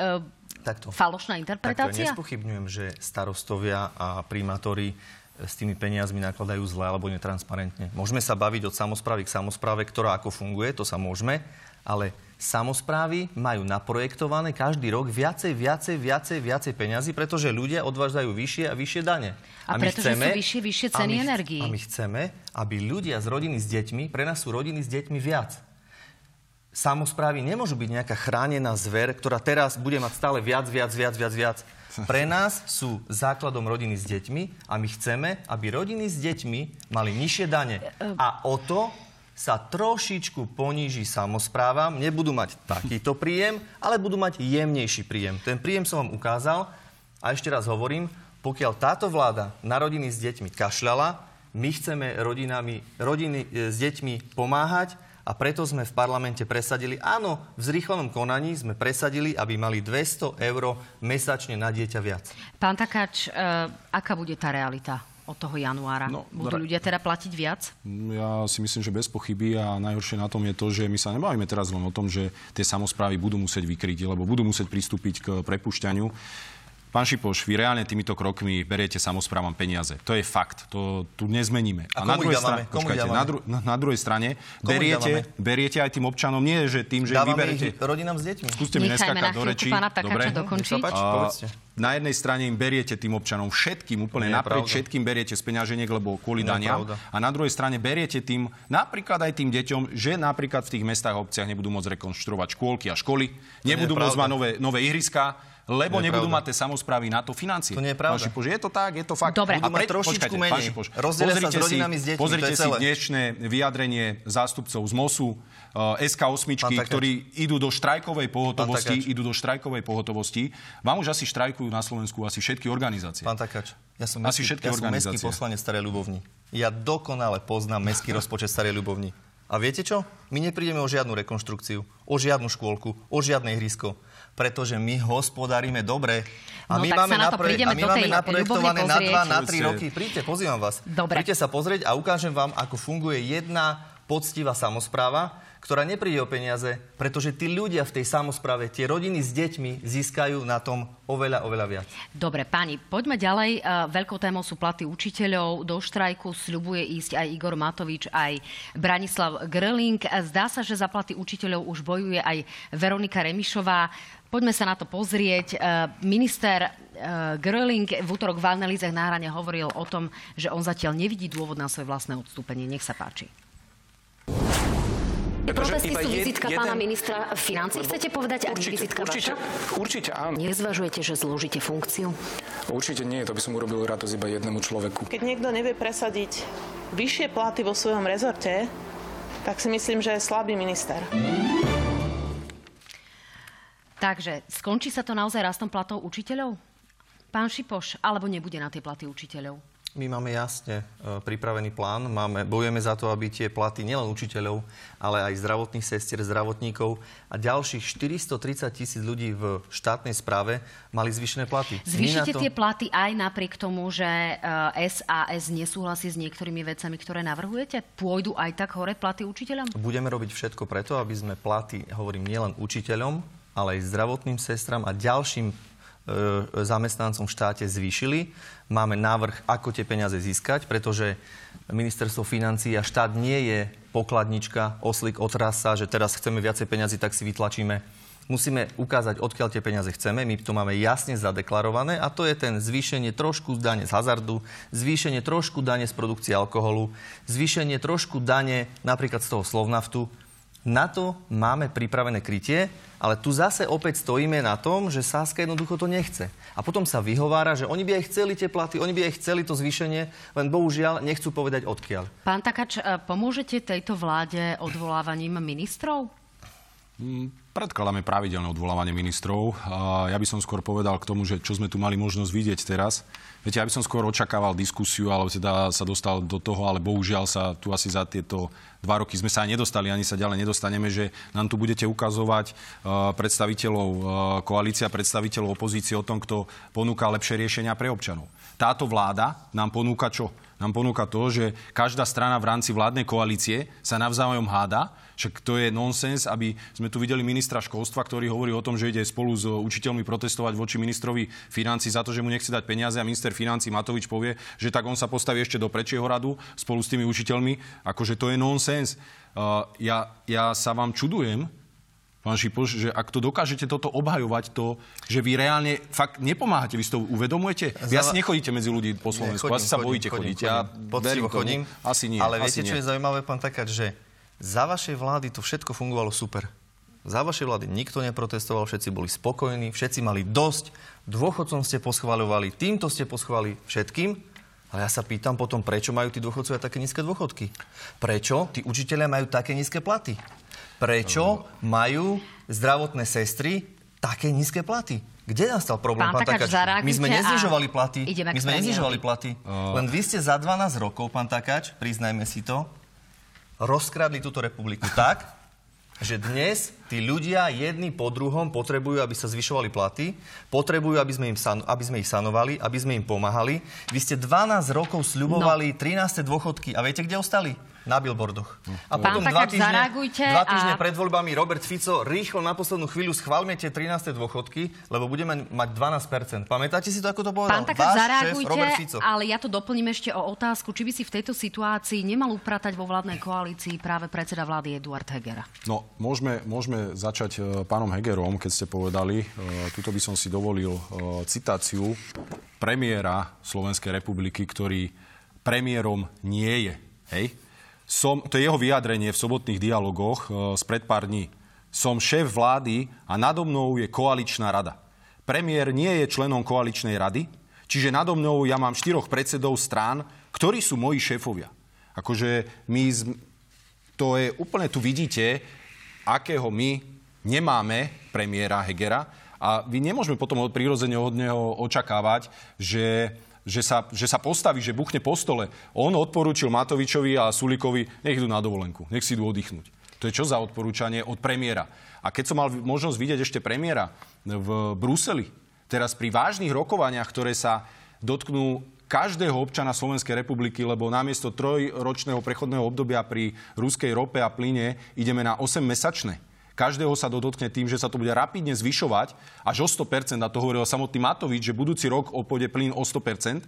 Takto. falošná Takto, interpretácia? nespochybňujem, že starostovia a primátori s tými peniazmi nakladajú zle alebo netransparentne. Môžeme sa baviť od samozprávy k samozpráve, ktorá ako funguje, to sa môžeme, ale samozprávy majú naprojektované každý rok viacej, viacej, viacej, viacej peňazí, pretože ľudia odvážajú vyššie a vyššie dane. A pretože sú vyššie, vyššie a ceny energií. A my chceme, aby ľudia z rodiny s deťmi, pre nás sú rodiny s deťmi viac. Samozprávy nemôžu byť nejaká chránená zver, ktorá teraz bude mať stále viac, viac, viac, viac, viac. Pre nás sú základom rodiny s deťmi a my chceme, aby rodiny s deťmi mali nižšie dane. A o to sa trošičku poníži samozprávam, nebudú mať takýto príjem, ale budú mať jemnejší príjem. Ten príjem som vám ukázal a ešte raz hovorím, pokiaľ táto vláda na rodiny s deťmi kašľala, my chceme rodinami, rodiny e, s deťmi pomáhať a preto sme v parlamente presadili, áno, v zrýchlenom konaní sme presadili, aby mali 200 eur mesačne na dieťa viac. Pán Takáč, e, aká bude tá realita od toho januára? No, Budú ľudia teda platiť viac? Ja si myslím, že bez pochyby a najhoršie na tom je to, že my sa nebavíme teraz len o tom, že tie samozprávy budú musieť vykryť, lebo budú musieť pristúpiť k prepušťaniu. Pán Šipoš, vy reálne týmito krokmi beriete samozprávam peniaze. To je fakt. To tu nezmeníme. A na komu druhej, ich počkajte, na, dru- na, na druhej strane beriete, beriete aj tým občanom, nie že tým, že Dávame vyberete... ich rodinám s deťmi. Skúste mi neskákať na do reči. pána Takáča dokončiť. Páči, A na jednej strane im beriete tým občanom všetkým, úplne naprieč pravda. všetkým beriete z peňaženiek, lebo kvôli daniam. pravda. A na druhej strane beriete tým napríklad aj tým deťom, že napríklad v tých mestách a obciach nebudú môcť rekonštruovať škôlky a školy, nebudú môcť mať nové, nové ihriská, lebo To nebudú pravda. mať tie samozprávy na to financie. To nie je pravda. Šipoš, je to tak, je to fakt. Dobre. Budú mať trošičku počkajte, menej. Šipoš, Rozdelia sa s pozrite si- rodinami s deťmi, Pozrite si celé. dnešné vyjadrenie zástupcov z MOSu, eh, SK8, Pán Takáč. ktorí idú do štrajkovej pohotovosti, idú do štrajkovej pohotovosti. Vám už asi štrajkujú na Slovensku asi všetky organizácie. Pán Takáč, ja som Asi mestský, všetky ja som mestský poslanec Starej Ľubovni. Ja dokonale poznám mestský rozpočet Starej Ľubovni. A viete čo? My neprídeme o žiadnu rekonštrukciu, o žiadnu škôlku, o žiadne ihrisko. Pretože my hospodárime dobre. A No my máme, na napre- a my máme naprojektované na pozrieť. 2, na 3 Povedzte. roky. Príďte, pozývam vás. Dobre. Príďte sa pozrieť a ukážem vám, ako funguje jedna poctivá samozpráva, ktorá nepríde o peniaze, pretože tí ľudia v tej samozprave, tie rodiny s deťmi získajú na tom oveľa, oveľa viac. Dobre, páni, poďme ďalej. E, Veľkou témou sú platy učiteľov. Do štrajku sľubuje ísť aj Igor Matovič, aj Branislav Gröling. Zdá sa, že za platy učiteľov už bojuje aj Veronika Remišová. Poďme sa na to pozrieť. E, Minister e, Gröling v útorok v analýzach náhrania hovoril o tom, že on zatiaľ nevidí dôvod na svoje vlastné odstúpenie. Nech sa páči. Protesty iba sú vizitka jeden- pána ministra financí, Lebo chcete povedať, ak určite, vizitka určite, vaša? určite áno. Nezvažujete, že zložíte funkciu? Určite nie, to by som urobil radosť iba jednému človeku. Keď niekto nevie presadiť vyššie platy vo svojom rezorte, tak si myslím, že je slabý minister. Takže skončí sa to naozaj rastom platov učiteľov? Pán Šipoš, alebo nebude na tie platy učiteľov? My máme jasne e, pripravený plán. Máme, bojujeme za to, aby tie platy nielen učiteľov, ale aj zdravotných sestier, zdravotníkov a ďalších 430 tisíc ľudí v štátnej správe mali zvýšené platy. Zvýšite to... tie platy aj napriek tomu, že SAS e, nesúhlasí s niektorými vecami, ktoré navrhujete? Pôjdu aj tak hore platy učiteľom? Budeme robiť všetko preto, aby sme platy, hovorím, nielen učiteľom, ale aj zdravotným sestram a ďalším zamestnancom v štáte zvýšili. Máme návrh, ako tie peniaze získať, pretože ministerstvo financií a štát nie je pokladnička, oslík otrasa, že teraz chceme viacej peniazy, tak si vytlačíme. Musíme ukázať, odkiaľ tie peniaze chceme. My to máme jasne zadeklarované a to je ten zvýšenie trošku dane z hazardu, zvýšenie trošku dane z produkcie alkoholu, zvýšenie trošku dane napríklad z toho slovnaftu, na to máme pripravené krytie, ale tu zase opäť stojíme na tom, že Saska jednoducho to nechce. A potom sa vyhovára, že oni by aj chceli tie platy, oni by aj chceli to zvýšenie, len bohužiaľ nechcú povedať odkiaľ. Pán Takač, pomôžete tejto vláde odvolávaním ministrov? Mm, predkladáme pravidelné odvolávanie ministrov. Ja by som skôr povedal k tomu, že čo sme tu mali možnosť vidieť teraz. Viete, ja by som skôr očakával diskusiu, alebo teda sa dostal do toho, ale bohužiaľ sa tu asi za tieto dva roky sme sa nedostali, ani sa ďalej nedostaneme, že nám tu budete ukazovať uh, predstaviteľov uh, koalícia, predstaviteľov opozície o tom, kto ponúka lepšie riešenia pre občanov. Táto vláda nám ponúka čo? Nám ponúka to, že každá strana v rámci vládnej koalície sa navzájom háda, však to je nonsens, aby sme tu videli ministra školstva, ktorý hovorí o tom, že ide spolu s učiteľmi protestovať voči ministrovi financí za to, že mu nechce dať peniaze a minister financí Matovič povie, že tak on sa postaví ešte do prečieho radu spolu s tými učiteľmi. Akože to je nonsens. Uh, ja, ja sa vám čudujem, pán Šipoš, že ak to dokážete toto obhajovať, to, že vy reálne fakt nepomáhate, vy si to uvedomujete? Vy asi nechodíte medzi ľudí po Slovensku, asi sa bojíte chodiť. Ja chodím, chodím. Asi nie. Ale asi viete, čo nie. je zaujímavé, pán Takáč, že za vašej vlády to všetko fungovalo super. Za vašej vlády nikto neprotestoval, všetci boli spokojní, všetci mali dosť, dôchodcom ste poschvaľovali, týmto ste poschválili všetkým, ale ja sa pýtam potom, prečo majú tí dôchodcovia také nízke dôchodky? Prečo tí učiteľia majú také nízke platy? Prečo majú zdravotné sestry také nízke platy? Kde nastal problém, pán, pán Takáč? My sme neznižovali platy. My sme neznižovali platy. Uh... Len vy ste za 12 rokov, pán Takáč, priznajme si to, rozkradli túto republiku tak, že dnes tí ľudia jedni po druhom potrebujú, aby sa zvyšovali platy, potrebujú, aby sme, im san- aby sme ich sanovali, aby sme im pomáhali. Vy ste 12 rokov sľubovali no. 13. dôchodky a viete, kde ostali? Na billboardoch. A Pán potom dva týždne, dva týždne a... pred voľbami Robert Fico rýchlo na poslednú chvíľu schválme tie 13. dôchodky, lebo budeme mať 12%. Pamätáte si to, ako to povedal? Pán Takáč, zareagujte, Robert Fico. ale ja to doplním ešte o otázku, či by si v tejto situácii nemal upratať vo vládnej koalícii práve predseda vlády Eduard Hegera. No, môžeme, môžeme začať uh, pánom Hegerom, keď ste povedali. Uh, tuto by som si dovolil uh, citáciu premiéra Slovenskej republiky, ktorý premiérom nie je. Hej? Som, to je jeho vyjadrenie v sobotných dialogoch e, spred pár dní. Som šéf vlády a nado mnou je koaličná rada. Premiér nie je členom koaličnej rady, čiže nado mnou ja mám štyroch predsedov strán, ktorí sú moji šéfovia. Akože my, to je úplne, tu vidíte, akého my nemáme premiéra Hegera a vy nemôžeme potom prirodzene od neho očakávať, že že sa, že sa postaví, že buchne po stole. On odporúčil Matovičovi a Sulikovi, nech idú na dovolenku, nech si idú oddychnúť. To je čo za odporúčanie od premiéra? A keď som mal možnosť vidieť ešte premiéra v Bruseli, teraz pri vážnych rokovaniach, ktoré sa dotknú každého občana Slovenskej republiky, lebo namiesto trojročného prechodného obdobia pri ruskej rope a plyne ideme na 8-mesačné každého sa dotkne tým, že sa to bude rapidne zvyšovať až o 100%, a to hovoril samotný Matovič, že budúci rok pôjde plyn o 100%,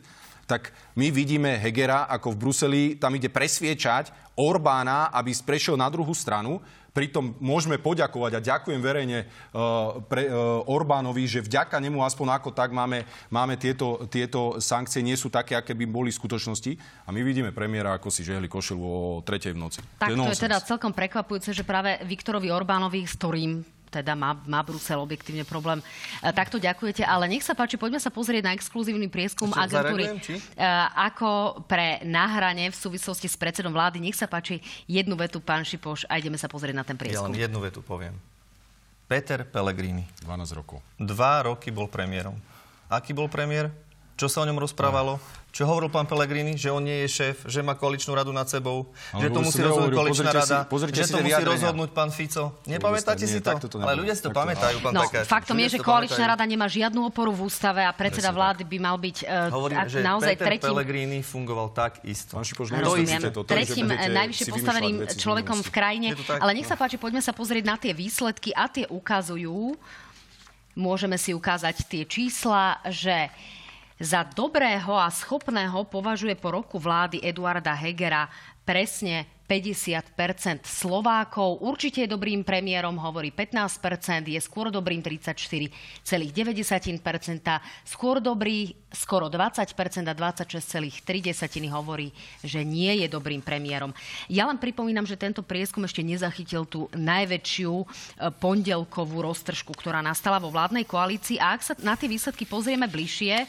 tak my vidíme Hegera, ako v Bruseli tam ide presviečať Orbána, aby prešiel na druhú stranu Pritom môžeme poďakovať a ďakujem verejne uh, pre, uh, Orbánovi, že vďaka nemu aspoň ako tak máme, máme tieto, tieto sankcie, nie sú také, aké by boli v skutočnosti. A my vidíme premiéra, ako si žehli košelu o tretej v noci. Tak to je, to je teda celkom prekvapujúce, že práve Viktorovi Orbánovi, s ktorým teda má, má Brusel objektívne problém. E, takto ďakujete, ale nech sa páči, poďme sa pozrieť na exkluzívny prieskum Ešte agentúry. E, ako pre náhranie v súvislosti s predsedom vlády. Nech sa páči jednu vetu, pán Šipoš, a ideme sa pozrieť na ten prieskum. Ja len jednu vetu poviem. Peter Pellegrini. 12 rokov. Dva roky bol premiérom. Aký bol premiér? Čo sa o ňom rozprávalo? Čo hovoril pán Pellegrini? Že on nie je šéf, že má koaličnú radu nad sebou, Ale že to musí rozhodnúť koaličná si- rada, pozrite že si to musí rozhodnúť pán Fico. Nepamätáte si to? takto to Ale ľudia si to Takto- pamätajú, pán No, Takáč. faktom je, si že koaličná rada nemá žiadnu oporu v ústave a predseda vlády by mal byť uh, Hovorím, že naozaj Peter tretím Pellegrini fungoval tak isto. Pán Šipoš, že Tretím eh, najvyššie si postaveným človekom v krajine. Ale nech no. sa páči, poďme sa pozrieť na tie výsledky a tie ukazujú, môžeme si ukázať tie čísla, že za dobrého a schopného považuje po roku vlády Eduarda Hegera. Presne 50% Slovákov. Určite dobrým premiérom, hovorí 15% je skôr dobrým 34,9% skôr dobrý skoro 20% a 26,3 hovorí, že nie je dobrým premiérom. Ja len pripomínam, že tento prieskum ešte nezachytil tú najväčšiu e, pondelkovú roztržku, ktorá nastala vo vládnej koalícii. A ak sa na tie výsledky pozrieme bližšie,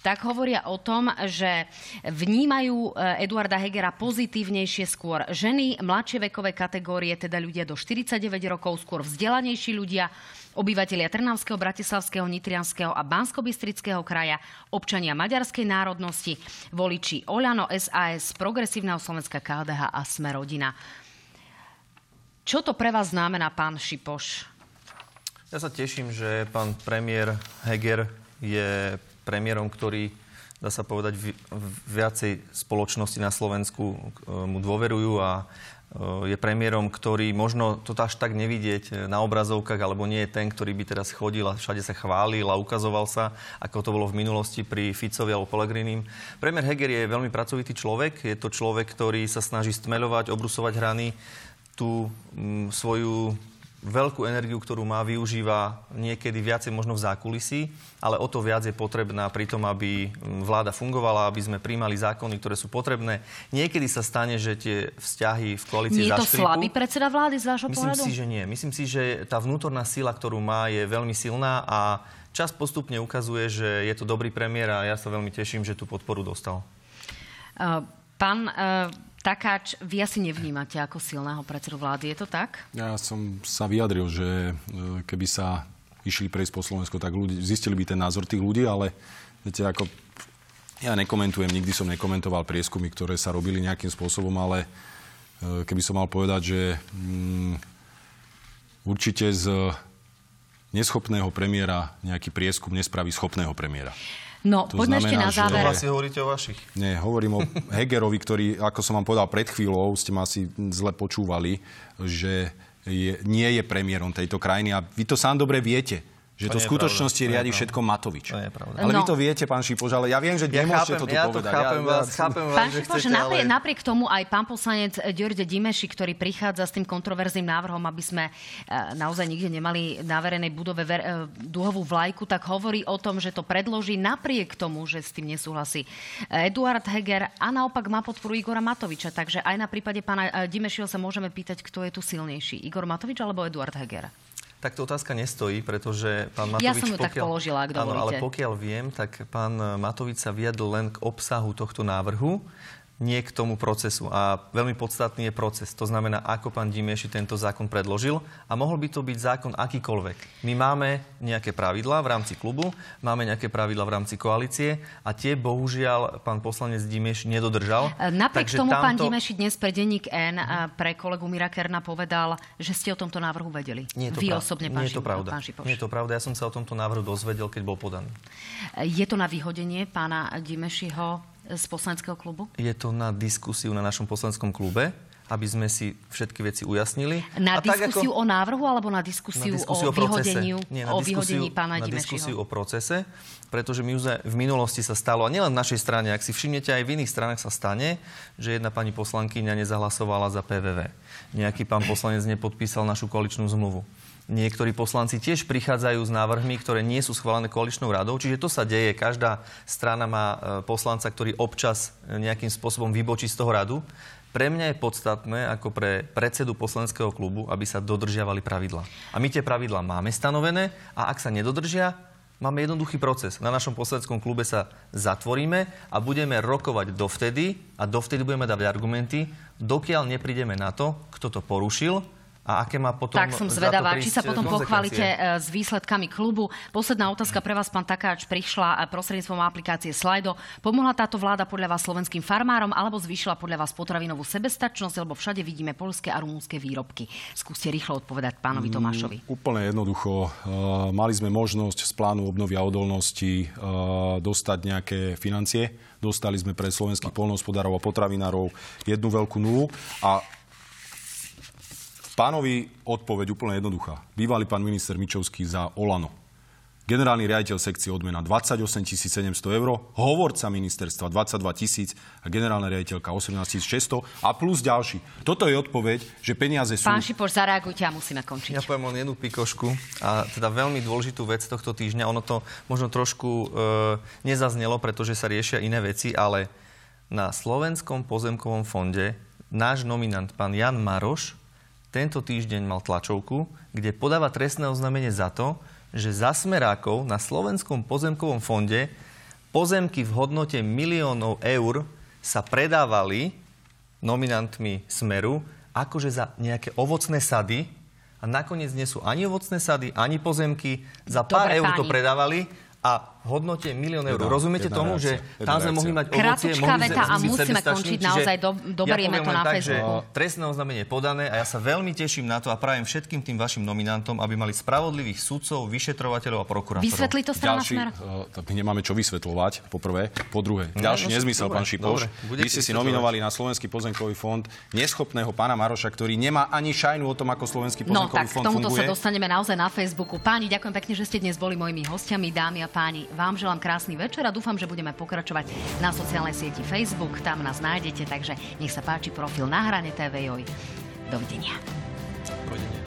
tak hovoria o tom, že vnímajú e, Eduarda Hegera pozitívnejšie skôr ženy, mladšie vekové kategórie, teda ľudia do 49 rokov, skôr vzdelanejší ľudia, obyvatelia Trnavského, Bratislavského, Nitrianského a Banskobystrického kraja, občania maďarskej národnosti, voliči Oľano, SAS, Progresívneho Slovenska, KDH a Sme rodina. Čo to pre vás znamená, pán Šipoš? Ja sa teším, že pán premiér Heger je premiérom, ktorý, dá sa povedať, vi- viacej spoločnosti na Slovensku e, mu dôverujú a e, je premiérom, ktorý možno to až tak nevidieť na obrazovkách, alebo nie je ten, ktorý by teraz chodil a všade sa chválil a ukazoval sa, ako to bolo v minulosti pri Ficovi alebo Pelegrinim. Premiér Heger je veľmi pracovitý človek. Je to človek, ktorý sa snaží stmeľovať, obrusovať hrany, tú mm, svoju veľkú energiu, ktorú má, využíva niekedy viacej možno v zákulisí, ale o to viac je potrebná pri tom, aby vláda fungovala, aby sme príjmali zákony, ktoré sú potrebné. Niekedy sa stane, že tie vzťahy v koalícii Nie je to zaškripu. slabý predseda vlády z vášho Myslím pohľadu? si, že nie. Myslím si, že tá vnútorná sila, ktorú má, je veľmi silná a čas postupne ukazuje, že je to dobrý premiér a ja sa veľmi teším, že tú podporu dostal. Uh, Pán uh, Takáč, vy asi nevnímate ako silného predsedu vlády, je to tak? Ja som sa vyjadril, že e, keby sa išli prejsť po Slovensku, tak ľudí, zistili by ten názor tých ľudí, ale viete, ako ja nekomentujem, nikdy som nekomentoval prieskumy, ktoré sa robili nejakým spôsobom, ale e, keby som mal povedať, že mm, určite z neschopného premiéra nejaký prieskum nespraví schopného premiéra. No, To poďme ešte na že- záver. Asi hovoríte o vašich. Nie, hovorím o Hegerovi, ktorý, ako som vám povedal pred chvíľou, ste ma asi zle počúvali, že je, nie je premiérom tejto krajiny a vy to sám dobre viete. Že To to, v skutočnosti pravda. To riadi všetko Matovič. To je pravda. Ale vy No. to viete, pán Šipoš, ale ja viem, že Ja nemôžete chápem, to tu ja to povedať. chápem vás, chápem vás, Pán že Šipoš, chcete, napriek, ale... napriek tomu aj pán poslanec Ďorde Dimeši, ktorý prichádza s tým kontroverzným návrhom, aby sme e, naozaj nikde nemali na verejnej budove ver, e, duhovú vlajku, tak hovorí o tom, že to predloží napriek tomu, že s tým nesúhlasí Eduard Heger a naopak má podporu Igora Matoviča. Takže aj na prípade pána e, Dimešiho sa môžeme pýtať, kto je tu silnejší. Igor Matovič alebo Eduard Heger? Takto otázka nestojí, pretože pán Matovič... Ja som ju tak položila, ak Áno, ale dovolíte. pokiaľ viem, tak pán Matovič sa vyjadl len k obsahu tohto návrhu, nie k tomu procesu. A veľmi podstatný je proces. To znamená, ako pán Dimieši tento zákon predložil. A mohol by to byť zákon akýkoľvek. My máme nejaké pravidlá v rámci klubu, máme nejaké pravidlá v rámci koalície a tie bohužiaľ pán poslanec Dimieš nedodržal. E, Napriek Takže tomu pán tamto- Dimeši dnes pre denník N pre kolegu Mira Kerna povedal, že ste o tomto návrhu vedeli. Nie je to Vy pravda. osobne, pán, Nie je to pravda. pán Šipoš. Nie je to pravda. Ja som sa o tomto návrhu dozvedel, keď bol podaný. Je to na vyhodenie pána Dimešiho z poslaneckého klubu? Je to na diskusiu na našom poslanskom klube, aby sme si všetky veci ujasnili. Na A tak diskusiu ako- o návrhu alebo na na diskusiu, diskusiu o, o, vyhodeniu, Nie, na o diskusiu, vyhodení pána na diskusiu o procese, pretože my už v minulosti sa stalo, a nielen v našej strane, ak si všimnete, aj v iných stranách sa stane, že jedna pani poslankyňa nezahlasovala za PVV. Nejaký pán poslanec nepodpísal našu koaličnú zmluvu. Niektorí poslanci tiež prichádzajú s návrhmi, ktoré nie sú schválené koaličnou radou, čiže to sa deje. Každá strana má e, poslanca, ktorý občas e, nejakým spôsobom vybočí z toho radu. Pre mňa je podstatné, ako pre predsedu poslaneckého klubu, aby sa dodržiavali pravidla. A my tie pravidla máme stanovené a ak sa nedodržia, máme jednoduchý proces. Na našom poslaneckom klube sa zatvoríme a budeme rokovať dovtedy a dovtedy budeme dávať argumenty, dokiaľ neprídeme na to, kto to porušil a aké má potom Tak som zvedavá, či sa potom pochválite e, s výsledkami klubu. Posledná otázka pre vás, pán Takáč, prišla e, prostredníctvom aplikácie Slido. Pomohla táto vláda podľa vás slovenským farmárom alebo zvýšila podľa vás potravinovú sebestačnosť, lebo všade vidíme poľské a rumúnske výrobky. Skúste rýchlo odpovedať pánovi Tomášovi. Úplne jednoducho. Uh, mali sme možnosť z plánu obnovy a odolnosti uh, dostať nejaké financie. Dostali sme pre slovenských polnohospodárov a potravinárov jednu veľkú nulu a pánovi odpoveď úplne jednoduchá. Bývalý pán minister Mičovský za Olano. Generálny riaditeľ sekcie odmena 28 700 eur, hovorca ministerstva 22 tisíc a generálna riaditeľka 18 600 a plus ďalší. Toto je odpoveď, že peniaze sú... Pán Šipoš, zareagujte a musíme končiť. Ja poviem len jednu pikošku a teda veľmi dôležitú vec tohto týždňa. Ono to možno trošku e, nezaznelo, pretože sa riešia iné veci, ale na Slovenskom pozemkovom fonde náš nominant, pán Jan Maroš, tento týždeň mal tlačovku, kde podáva trestné oznámenie za to, že za smerákov na Slovenskom pozemkovom fonde pozemky v hodnote miliónov eur sa predávali nominantmi Smeru akože za nejaké ovocné sady a nakoniec nie sú ani ovocné sady, ani pozemky. Za pár Dobre, eur to predávali a v hodnote milión eur. Jedna- Rozumiete jedna tomu, reakcia, že tam sme mohli mať ovocie, Kratučká mohli veta a musíme končiť. Naozaj do- doberieme poviem to na tak, Facebooku. Že trestné oznámenie podané a ja sa veľmi teším na to a prajem všetkým tým vašim nominantom, aby mali spravodlivých sudcov, vyšetrovateľov a prokurátorov. Vysvetlí to strana Ďalší, Smer? uh, tak my nemáme čo vysvetľovať, po prvé. Po druhé, No, ďalší no, nezmysel, dobre, pán Šipoš. dobre, Vy ste si nominovali na Slovenský pozemkový fond neschopného pána Maroša, ktorý nemá ani šajnu o tom, ako Slovenský No pozemkový tak k fond tomuto funguje. sa dostaneme naozaj na Facebooku. Páni, ďakujem pekne, že ste dnes boli mojimi hostiami, dámy a páni. Vám želám krásny večer a dúfam, že budeme pokračovať na sociálnej sieti Facebook. Tam nás nájdete, takže nech sa páči profil na hrane TVJ. Dovidenia. Dovidenia.